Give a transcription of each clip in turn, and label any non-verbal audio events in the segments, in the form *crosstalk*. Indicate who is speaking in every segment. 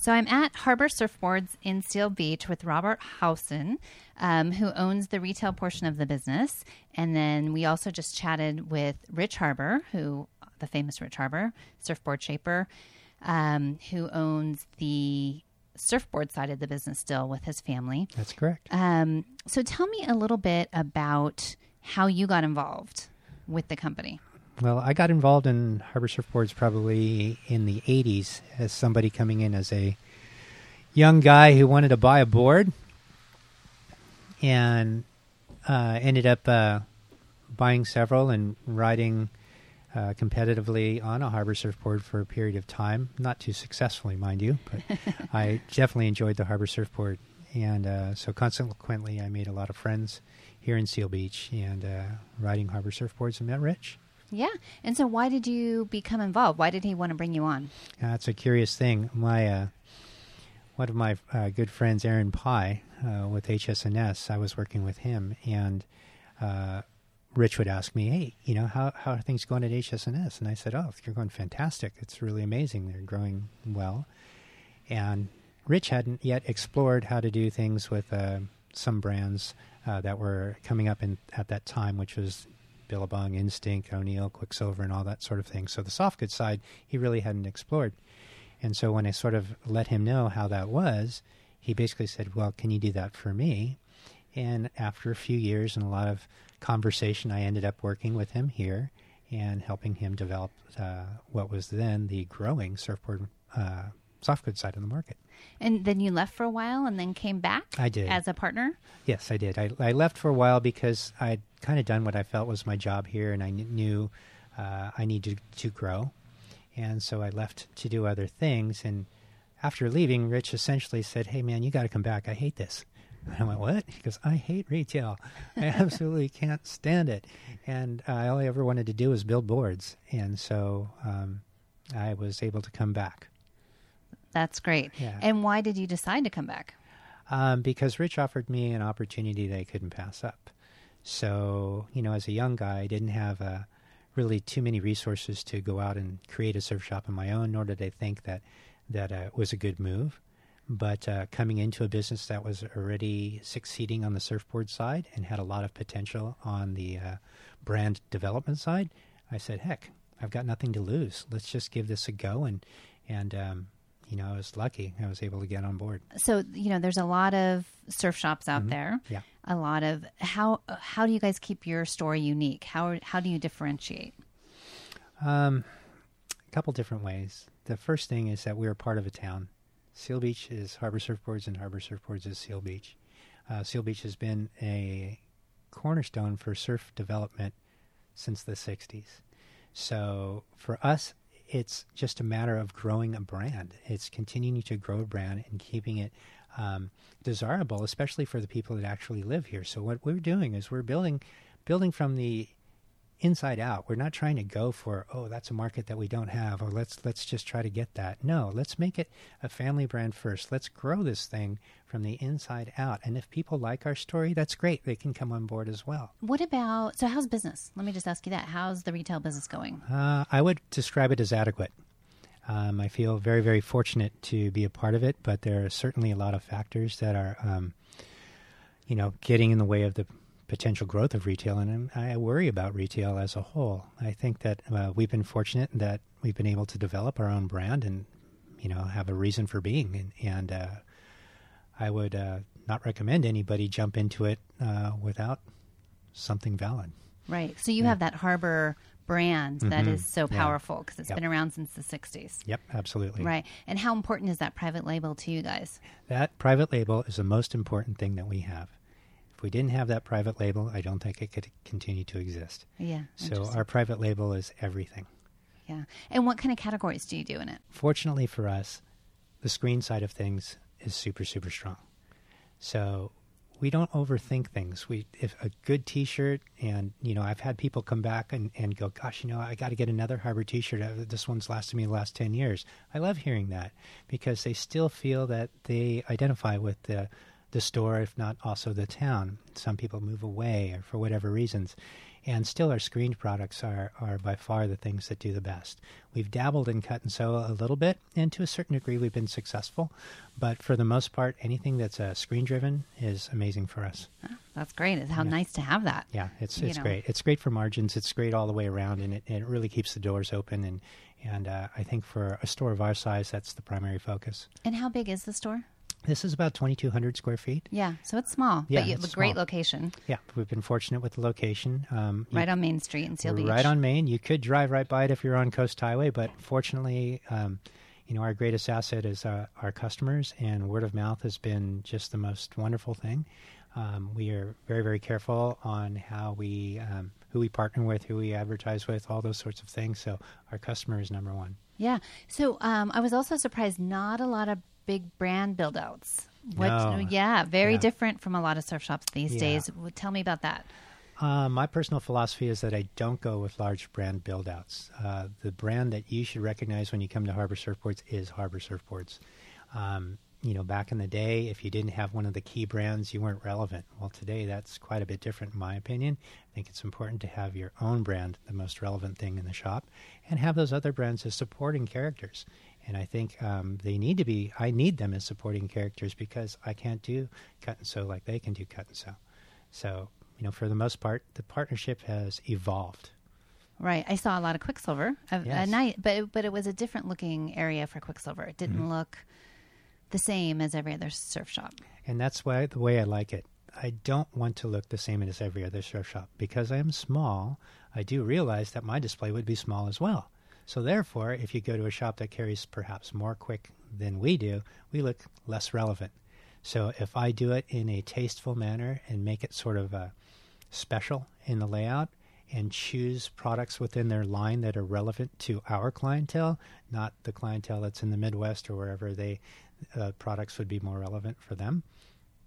Speaker 1: So I'm at Harbour Surfboards in Seal Beach with Robert Howson, um, who owns the retail portion of the business. And then we also just chatted with Rich Harbour, who the famous Rich Harbour, surfboard shaper, um, who owns the surfboard side of the business still with his family.
Speaker 2: That's correct.
Speaker 1: Um, so tell me a little bit about how you got involved with the company.
Speaker 2: Well, I got involved in Harbour surfboards probably in the 80s as somebody coming in as a young guy who wanted to buy a board and uh, ended up uh, buying several and riding uh, competitively on a Harbour surfboard for a period of time. Not too successfully, mind you, but *laughs* I definitely enjoyed the Harbour surfboard. And uh, so, consequently, I made a lot of friends here in Seal Beach and uh, riding Harbour surfboards and met Rich.
Speaker 1: Yeah. And so, why did you become involved? Why did he want to bring you on?
Speaker 2: That's a curious thing. My uh, one of my uh, good friends, Aaron Pai, uh, with HSNS, I was working with him, and uh, Rich would ask me, "Hey, you know, how how are things going at HSNS?" And I said, "Oh, they're going fantastic. It's really amazing. They're growing well." And Rich hadn't yet explored how to do things with uh, some brands uh, that were coming up in at that time, which was Billabong, Instinct, O'Neill, Quiksilver, and all that sort of thing. So the soft goods side, he really hadn't explored. And so when I sort of let him know how that was, he basically said, Well, can you do that for me? And after a few years and a lot of conversation, I ended up working with him here and helping him develop uh, what was then the growing surfboard uh, soft goods side of the market.
Speaker 1: And then you left for a while and then came back?
Speaker 2: I did.
Speaker 1: As a partner?
Speaker 2: Yes, I did. I, I left for a while because I'd kind of done what I felt was my job here and I knew uh, I needed to grow. And so I left to do other things. And after leaving, Rich essentially said, Hey, man, you got to come back. I hate this. And I went, What? He goes, I hate retail. I *laughs* absolutely can't stand it. And uh, all I ever wanted to do was build boards. And so um, I was able to come back.
Speaker 1: That's great.
Speaker 2: Yeah.
Speaker 1: And why did you decide to come back?
Speaker 2: Um, because Rich offered me an opportunity that I couldn't pass up. So, you know, as a young guy, I didn't have uh, really too many resources to go out and create a surf shop on my own, nor did I think that that uh, was a good move. But uh, coming into a business that was already succeeding on the surfboard side and had a lot of potential on the uh, brand development side, I said, "Heck, I've got nothing to lose. Let's just give this a go." And and um, you know, I was lucky. I was able to get on board.
Speaker 1: So, you know, there's a lot of surf shops out
Speaker 2: Mhm.
Speaker 1: there.
Speaker 2: Yeah.
Speaker 1: A lot of how how do you guys keep your store unique? How how do you differentiate?
Speaker 2: Um, a couple different ways. The first thing is that we're part of a town. Seal Beach is Harbour Surfboards, and Harbour Surfboards is Seal Beach. Uh, Seal Beach has been a cornerstone for surf development since the 60s. So for us, it's just a matter of growing a brand. It's continuing to grow a brand and keeping it um, desirable, especially for the people that actually live here. So what we're doing is we're building, building from the inside out. We're not trying to go for oh that's a market that we don't have or let's let's just try to get that. No, let's make it a family brand first. Let's grow this thing from the inside out. And if people like our story, that's great. They can come on board as well.
Speaker 1: What about so how's business? Let me just ask you that. How's the retail business going?
Speaker 2: Uh, I would describe it as adequate. Um, I feel very, very fortunate to be a part of it, but there are certainly a lot of factors that are, um, you know, getting in the way of the potential growth of retail, and I worry about retail as a whole. I think that uh, we've been fortunate that we've been able to develop our own brand and, you know, have a reason for being, and, and uh, I would uh, not recommend anybody jump into it uh, without something valid.
Speaker 1: Right. So you
Speaker 2: Yeah.
Speaker 1: have that Harbour brand that
Speaker 2: Mhm.
Speaker 1: is so powerful because it's
Speaker 2: Yep.
Speaker 1: been around since the 60s.
Speaker 2: Yep, absolutely.
Speaker 1: Right. And how important is that private label to you guys?
Speaker 2: That private label is the most important thing that we have. If we didn't have that private label, I don't think it could continue to exist.
Speaker 1: Yeah.
Speaker 2: So our private label is everything.
Speaker 1: yeah. And what kind of categories do you do in it?
Speaker 2: Fortunately for us, the screen side of things is super super strong. So we don't overthink things. We if a good T-shirt, and you know, I've had people come back and, and go, "Gosh, you know, I got to get another Harbour T-shirt. Uh, This one's lasted me the last ten years." I love hearing that because they still feel that they identify with the the store, if not also the town. Some people move away or for whatever reasons, And still, our screened products are, are by far the things that do the best. We've dabbled in cut and sew a little bit, and to a certain degree, we've been successful. But for the most part, anything that's uh, screen driven is amazing for us.
Speaker 1: Oh, that's great. It's how
Speaker 2: Yeah.
Speaker 1: nice to have that.
Speaker 2: Yeah, it's it's
Speaker 1: know.
Speaker 2: great. It's great for margins. It's great all the way around, and it, it really keeps the doors open. And and uh, I think for a store of our size, that's the primary focus.
Speaker 1: And how big is the store?
Speaker 2: This is about 2,200 square feet.
Speaker 1: Yeah, so it's small,
Speaker 2: Yeah,
Speaker 1: but you,
Speaker 2: it's
Speaker 1: a great
Speaker 2: small.
Speaker 1: location,
Speaker 2: Yeah, we've been fortunate with the location. Um, you-
Speaker 1: right on Main Street in Seal Beach.
Speaker 2: right on Main. You could drive right by it if you're on Coast Highway, but fortunately, um, you know, our greatest asset is uh, our customers, and word of mouth has been just the most wonderful thing. Um, we are very, very careful on how we, um, who we partner with, who we advertise with, all those sorts of things. So our customer is number one.
Speaker 1: Yeah. So um, I was also surprised. Not a lot of big brand build outs. What?
Speaker 2: No.
Speaker 1: Yeah, very
Speaker 2: Yeah.
Speaker 1: different from a lot of surf shops these
Speaker 2: Yeah.
Speaker 1: days. Well, Tell me about that.
Speaker 2: Uh, my personal philosophy is that I don't go with large brand build outs. Uh, the brand that you should recognize when you come to Harbour Surfboards is Harbour Surfboards. Um, you know, back in the day, if you didn't have one of the key brands, you weren't relevant. Well, today that's quite a bit different, in my opinion. I think it's important to have your own brand, the most relevant thing in the shop, and have those other brands as supporting characters. And I think um, they need to be, I need them as supporting characters because I can't do cut and sew like they can do cut and sew. So, you know, for the most part, the partnership has evolved.
Speaker 1: Right. I saw a lot of Quiksilver at,
Speaker 2: Yes.
Speaker 1: at night, but it, but it was a different looking area for Quiksilver. It
Speaker 2: Mm-hmm.
Speaker 1: didn't look the same as every other surf shop.
Speaker 2: And that's why the way I like it. I don't want to look the same as every other surf shop because I am small. I do realize that my display would be small as well. So therefore, if you go to a shop that carries perhaps more quick than we do, we look less relevant. So if I do it in a tasteful manner and make it sort of uh, special in the layout and choose products within their line that are relevant to our clientele, not the clientele that's in the Midwest or wherever they uh, products would be more relevant for them.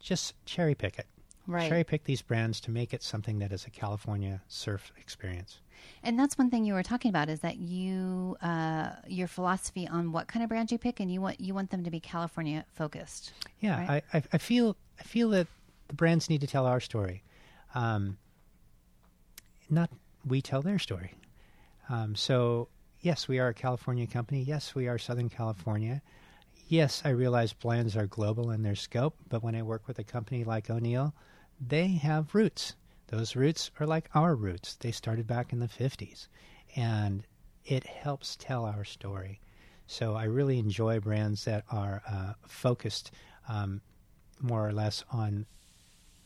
Speaker 2: Just cherry pick it.
Speaker 1: Right.
Speaker 2: Cherry pick these brands to make it something that is a California surf experience.
Speaker 1: And that's one thing you were talking about is that you uh, your philosophy on what kind of brands you pick, and you want you want them to be California focused.
Speaker 2: Yeah,
Speaker 1: Right.
Speaker 2: I, I, I feel I feel that the brands need to tell our story, um, not we tell their story. Um, so yes, we are a California company. Yes, we are Southern California. Yes, I realize brands are global in their scope, but when I work with a company like O'Neill, they have roots. Those roots are like our roots. They started back in the 50s, and it helps tell our story. So I really enjoy brands that are uh, focused um, more or less on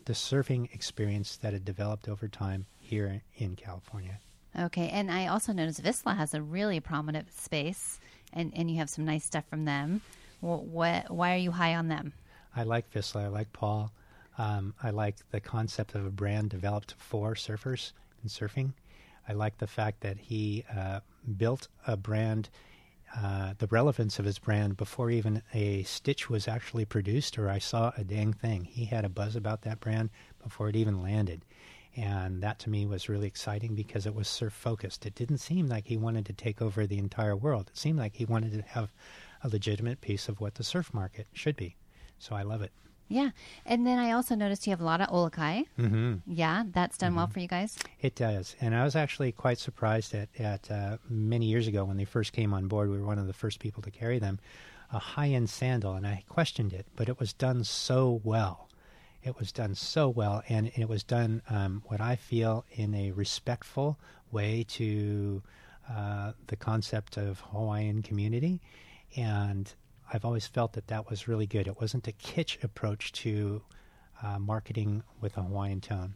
Speaker 2: the surfing experience that had developed over time here in California.
Speaker 1: Okay, and I also noticed Vissla has a really prominent space, and, and you have some nice stuff from them. Well, what? Why are you high on them?
Speaker 2: I like Vissla. I like Paul. Um, I like the concept of a brand developed for surfers and surfing. I like the fact that he uh, built a brand, uh, the relevance of his brand before even a stitch was actually produced or I saw a dang thing. He had a buzz about that brand before it even landed. And that to me was really exciting because it was surf focused. It didn't seem like he wanted to take over the entire world. It seemed like he wanted to have a legitimate piece of what the surf market should be. So I love it.
Speaker 1: Yeah, and then I also noticed you have a lot of OluKai.
Speaker 2: Mm-hmm.
Speaker 1: Yeah, that's done well for you guys.
Speaker 2: It does, and I was actually quite surprised at at uh, many years ago when they first came on board. We were one of the first people to carry them, a high end sandal, and I questioned it, but it was done so well. It was done so well, and it was done um, what I feel in a respectful way to uh, the concept of Hawaiian community, and I've always felt that that was really good. It wasn't a kitsch approach to uh, marketing with a Hawaiian tone.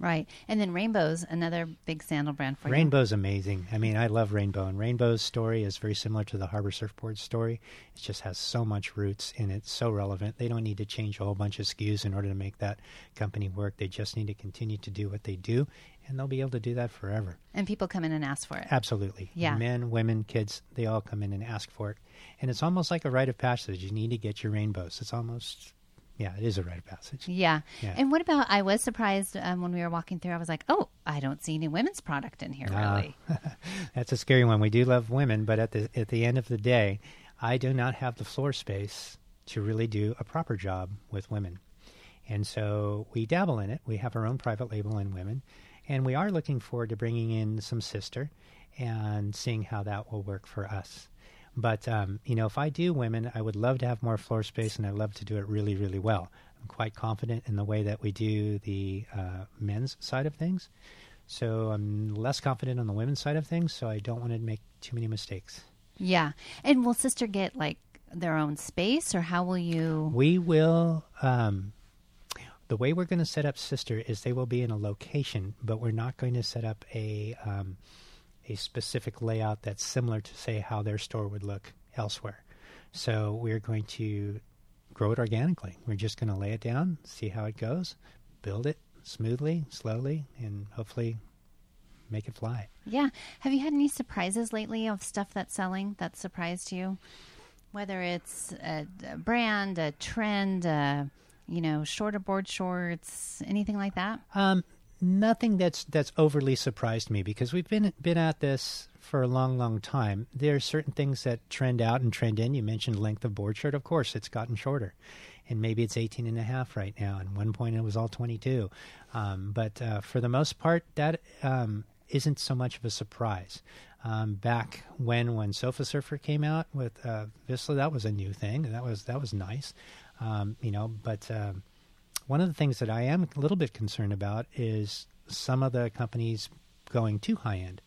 Speaker 1: Right, and then Rainbow's another big sandal brand for you.
Speaker 2: Rainbow's amazing. I mean, I love Rainbow, and Rainbow's story is very similar to the Harbour Surfboard story. It just has so much roots, and it's so relevant. They don't need to change a whole bunch of SKUs in order to make that company work. They just need to continue to do what they do, and they'll be able to do that forever.
Speaker 1: and people come in and ask for it.
Speaker 2: Absolutely.
Speaker 1: Yeah.
Speaker 2: Men, women, kids, they all come in and ask for it. And it's almost like a rite of passage. You need to get your rainbows. It's almost, yeah, it is a rite of passage.
Speaker 1: Yeah.
Speaker 2: Yeah.
Speaker 1: And what about? I was surprised um, when we were walking through. I was like, "Oh, I don't see any women's product in here,
Speaker 2: Ah.
Speaker 1: really." *laughs*
Speaker 2: That's a scary one. We do love women, but at the at the end of the day, I do not have the floor space to really do a proper job with women. And so we dabble in it. We have our own private label in women, and we are looking forward to bringing in some sister and seeing how that will work for us. But um, you know, if I do women, I would love to have more floor space, and I'd love to do it really, really well. I'm quite confident in the way that we do the uh, men's side of things, so I'm less confident on the women's side of things. So I don't want to make too many mistakes.
Speaker 1: Yeah. And will sister get like their own space, or how will you?
Speaker 2: We will. Um, the way we're going to set up Sister is they will be in a location, but we're not going to set up a um, a specific layout that's similar to say how their store would look elsewhere. So we're going to grow it organically. We're just going to lay it down, see how it goes, build it smoothly, slowly, and hopefully make it fly.
Speaker 1: Yeah. Have you had any surprises lately of stuff that's selling that surprised you? Whether it's a, a brand, a trend, a, you know, shorter board shorts, anything like that?
Speaker 2: Um, nothing that's that's overly surprised me because we've been been at this for a long, long time. There are certain things that trend out and trend in. You mentioned length of board shirt. Of course, it's gotten shorter. And maybe it's 18 and a half right now. And one point it was all 22. Um, but uh, for the most part, that um, isn't so much of a surprise. Um, back when when Sofa Surfer came out with uh, Vissla, that was a new thing. That was that was nice, um, you know. But um, one of the things that I am a little bit concerned about is some of the companies going too high end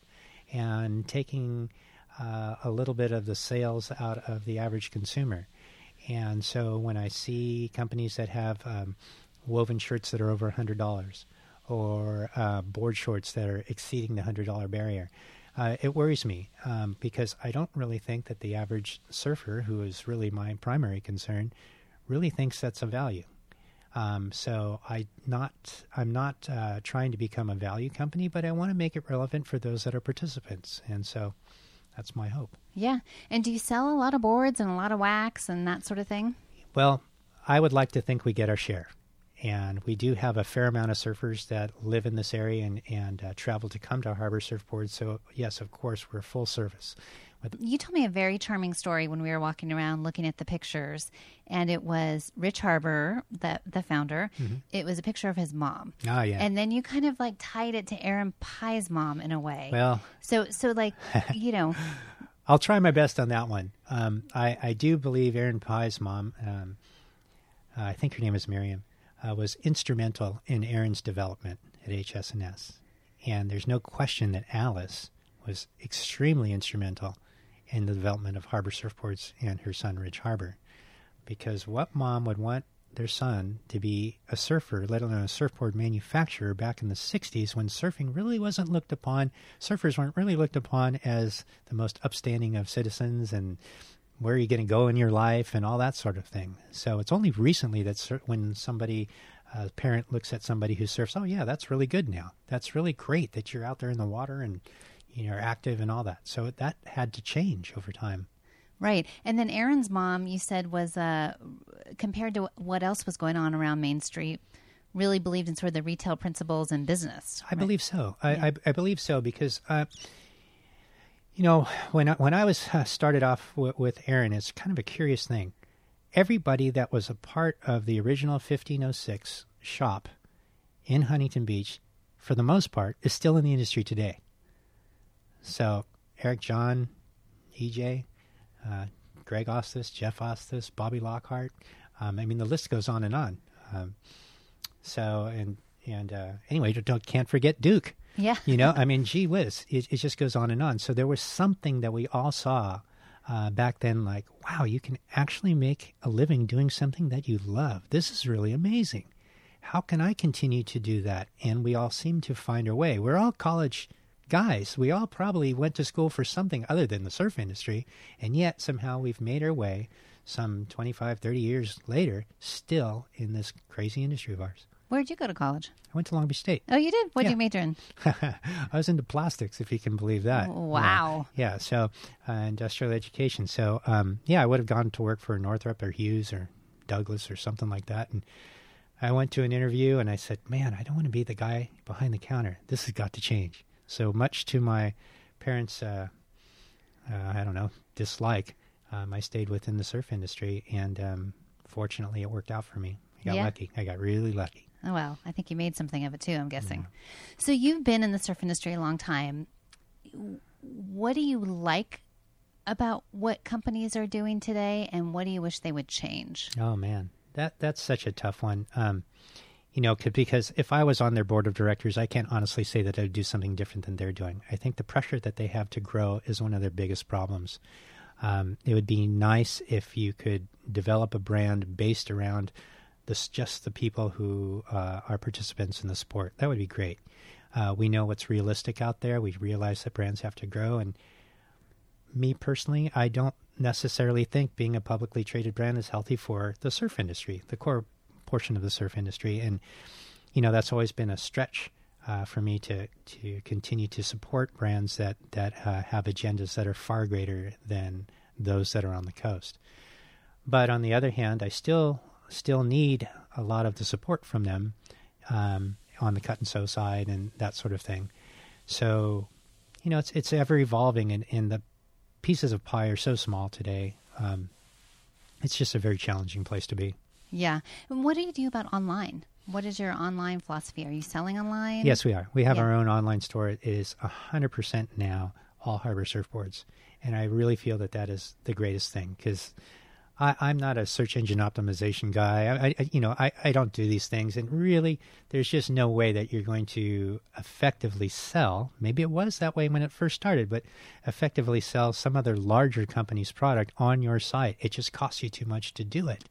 Speaker 2: and taking uh, a little bit of the sales out of the average consumer. And so when I see companies that have um, woven shirts that are over $100 or uh, board shorts that are exceeding the $100 barrier, uh, it worries me um, because I don't really think that the average surfer, who is really my primary concern, really thinks that's a value. Um, so I not I'm not uh, trying to become a value company, but I want to make it relevant for those that are participants, and so that's my hope.
Speaker 1: Yeah. And do you sell a lot of boards and a lot of wax and that sort of thing?
Speaker 2: Well, I would like to think we get our share. And we do have a fair amount of surfers that live in this area and, and uh, travel to come to Harbour Surfboard. So, yes, of course, we're full service.
Speaker 1: You told me a very charming story when we were walking around looking at the pictures, and it was Rich Harbour, the the founder. Mm-hmm. It was a picture of his mom.
Speaker 2: Oh yeah.
Speaker 1: And then you kind of like tied it to Aaron Pai's mom in a way.
Speaker 2: Well,
Speaker 1: so so like *laughs* you know.
Speaker 2: I'll try my best on that one. Um, I I do believe Aaron Pai's mom. Um, uh, I think her name is Miriam. Uh, was instrumental in Aaron's development at HSNS, and there's no question that Alice was extremely instrumental in the development of Harbour Surfboards and her son, Rich Harbour. Because what mom would want their son to be a surfer, let alone a surfboard manufacturer back in the 60s when surfing really wasn't looked upon, surfers weren't really looked upon as the most upstanding of citizens and where are you going to go in your life and all that sort of thing. So it's only recently that when somebody, a parent looks at somebody who surfs, oh yeah, that's really good now. That's really great that you're out there in the water and you know, are active and all that. So that had to change over time.
Speaker 1: Right. And then Aaron's mom, you said, was uh, compared to what else was going on around Main Street, really believed in sort of the retail principles and business.
Speaker 2: I believe so. Yeah. I, I, I, believe so because, uh, you know, when I, when I was uh, started off w- with Aaron, it's kind of a curious thing. Everybody that was a part of the original 1506 shop in Huntington Beach, for the most part, is still in the industry today. So Eric John, EJ, uh, Greg Ostis, Jeff Ostis, Bobby Lockhart. Um, I mean, the list goes on and on. Um, so and and uh, anyway, don't can't forget Duke.
Speaker 1: Yeah,
Speaker 2: you know, I mean, gee whiz, it, it just goes on and on. So there was something that we all saw uh, back then, like, wow, you can actually make a living doing something that you love. This is really amazing. How can I continue to do that? And we all seem to find our way. We're all college guys, we all probably went to school for something other than the surf industry, and yet somehow we've made our way some 25, 30 years later still in this crazy industry of ours.
Speaker 1: Where'd you go to college?
Speaker 2: I went to Long Beach State.
Speaker 1: Oh, you did? What did yeah. you major in? *laughs*
Speaker 2: I was into plastics, if you can believe that.
Speaker 1: Wow.
Speaker 2: Yeah, yeah so uh, industrial education. So, um, yeah, I would have gone to work for Northrop or Hughes or Douglas or something like that. And I went to an interview and I said, man, I don't want to be the guy behind the counter. This has got to change. So much to my parents' uh, uh, I don't know dislike, um, I stayed within the surf industry, and um, fortunately, it worked out for me. I got yeah. lucky. I got really lucky.
Speaker 1: Oh well, I think you made something of it too. I'm guessing. So you've been in the surf industry a long time. What do you like about what companies are doing today, and what do you wish they would change?
Speaker 2: Oh man, that that's such a tough one. Um, you know, because if I was on their board of directors, I can't honestly say that I would do something different than they're doing. I think the pressure that they have to grow is one of their biggest problems. Um, it would be nice if you could develop a brand based around this, just the people who uh, are participants in the sport. That would be great. Uh, we know what's realistic out there. We realize that brands have to grow. And me personally, I don't necessarily think being a publicly traded brand is healthy for the surf industry, the core portion of the surf industry. And, you know, that's always been a stretch uh, for me to, to continue to support brands that, that uh, have agendas that are far greater than those that are on the coast. But on the other hand, I still still need a lot of the support from them um, on the cut and sew side and that sort of thing. So, you know, it's it's ever evolving, and, and the pieces of pie are so small today. Um, it's just a very challenging place to be.
Speaker 1: Yeah. And what do you do about online? What is your online philosophy? Are you selling online?
Speaker 2: Yes, we are. We have
Speaker 1: Yeah.
Speaker 2: our own online store. It is 100% now all Harbour surfboards. And I really feel that that is the greatest thing because I'm not a search engine optimization guy. I, I you know, I, I don't do these things. And really, there's just no way that you're going to effectively sell. Maybe it was that way when it first started, but effectively sell some other larger company's product on your site. It just costs you too much to do it.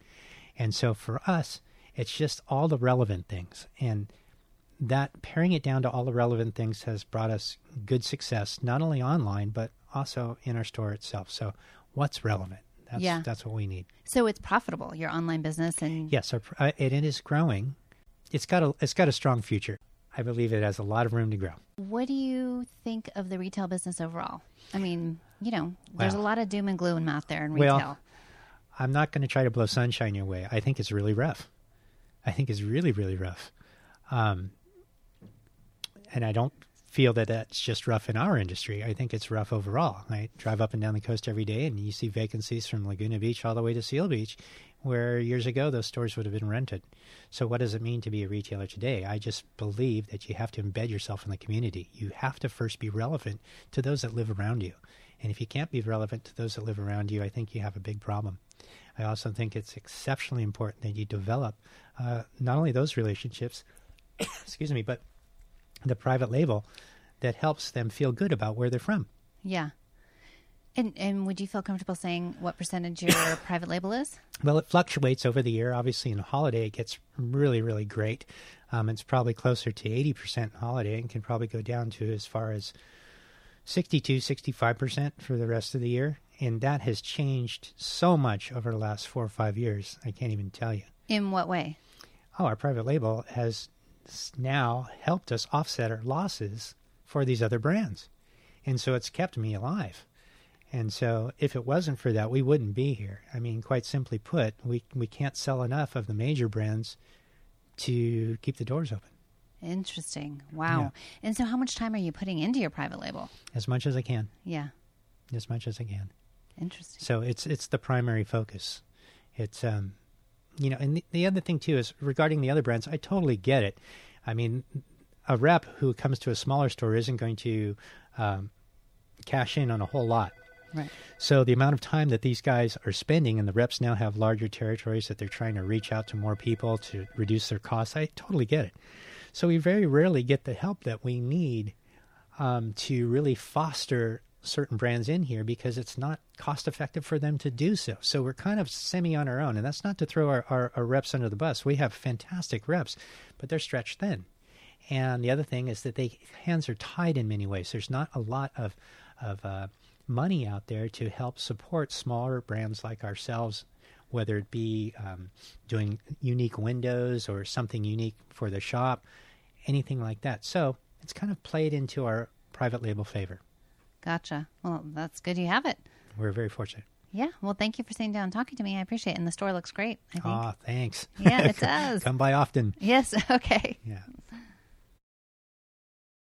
Speaker 2: And so for us, it's just all the relevant things. And that paring it down to all the relevant things has brought us good success, not only online, but also in our store itself. So what's relevant? That's,
Speaker 1: Yeah.
Speaker 2: that's what we need.
Speaker 1: So it's profitable, your online business, and
Speaker 2: Yes, our, uh, it, it is growing. It's got a it's got a strong future. I believe it has a lot of room to grow.
Speaker 1: what do you think of the retail business overall? I mean, you know, there's
Speaker 2: Well-
Speaker 1: a lot of doom and gloom out there in retail. Well.
Speaker 2: I'm not going to try to blow sunshine your way. I think it's really rough. I think it's really, really rough. Um, and I don't feel that that's just rough in our industry. I think it's rough overall. I drive up and down the coast every day, and you see vacancies from Laguna Beach all the way to Seal Beach, where years ago those stores would have been rented. So, what does it mean to be a retailer today? I just believe that you have to embed yourself in the community. You have to first be relevant to those that live around you. And if you can't be relevant to those that live around you, I think you have a big problem. I also think it's exceptionally important that you develop uh, not only those relationships, *coughs* excuse me, but the private label that helps them feel good about where they're from.
Speaker 1: yeah. And and would you feel comfortable saying what percentage your *coughs* private label is?
Speaker 2: Well, it fluctuates over the year. Obviously, in holiday, it gets really, really great. Um, it's probably closer to 80% holiday and can probably go down to as far as 62, 65% for the rest of the year. And that has changed so much over the last four or five years. I can't even tell you.
Speaker 1: In what way?
Speaker 2: oh, our private label has now helped us offset our losses for these other brands. And so it's kept me alive. And so if it wasn't for that, we wouldn't be here. I mean, quite simply put, we, we can't sell enough of the major brands to keep the doors open
Speaker 1: Interesting. Wow. And so, how much time are you putting into your private label?
Speaker 2: as much as I can,
Speaker 1: Yeah.
Speaker 2: as much as I can.
Speaker 1: Interesting.
Speaker 2: So it's it's the primary focus. It's um, you know, and the, the other thing too is regarding the other brands. I totally get it. I mean, a rep who comes to a smaller store isn't going to um, cash in on a whole lot.
Speaker 1: Right.
Speaker 2: So the amount of time that these guys are spending, and the reps now have larger territories that they're trying to reach out to more people to reduce their costs. I totally get it. So we very rarely get the help that we need um, to really foster certain brands in here because it's not cost effective for them to do so. So we're kind of semi on our own, and that's not to throw our, our, our reps under the bus. We have fantastic reps, but they're stretched thin. And the other thing is that they hands are tied in many ways. There's not a lot of of uh, money out there to help support smaller brands like ourselves, whether it be um, doing unique windows or something unique for the shop, anything like that. So it's kind of played into our private label favor.
Speaker 1: Gotcha. Well, that's good you have it.
Speaker 2: We're very fortunate.
Speaker 1: Yeah. Well, thank you for sitting down and talking to me. I appreciate it. And the store looks great, I think.
Speaker 2: Ah, thanks.
Speaker 1: Yeah, it *laughs* does.
Speaker 2: Come by often.
Speaker 1: Yes. *laughs* Okay.
Speaker 2: Yeah.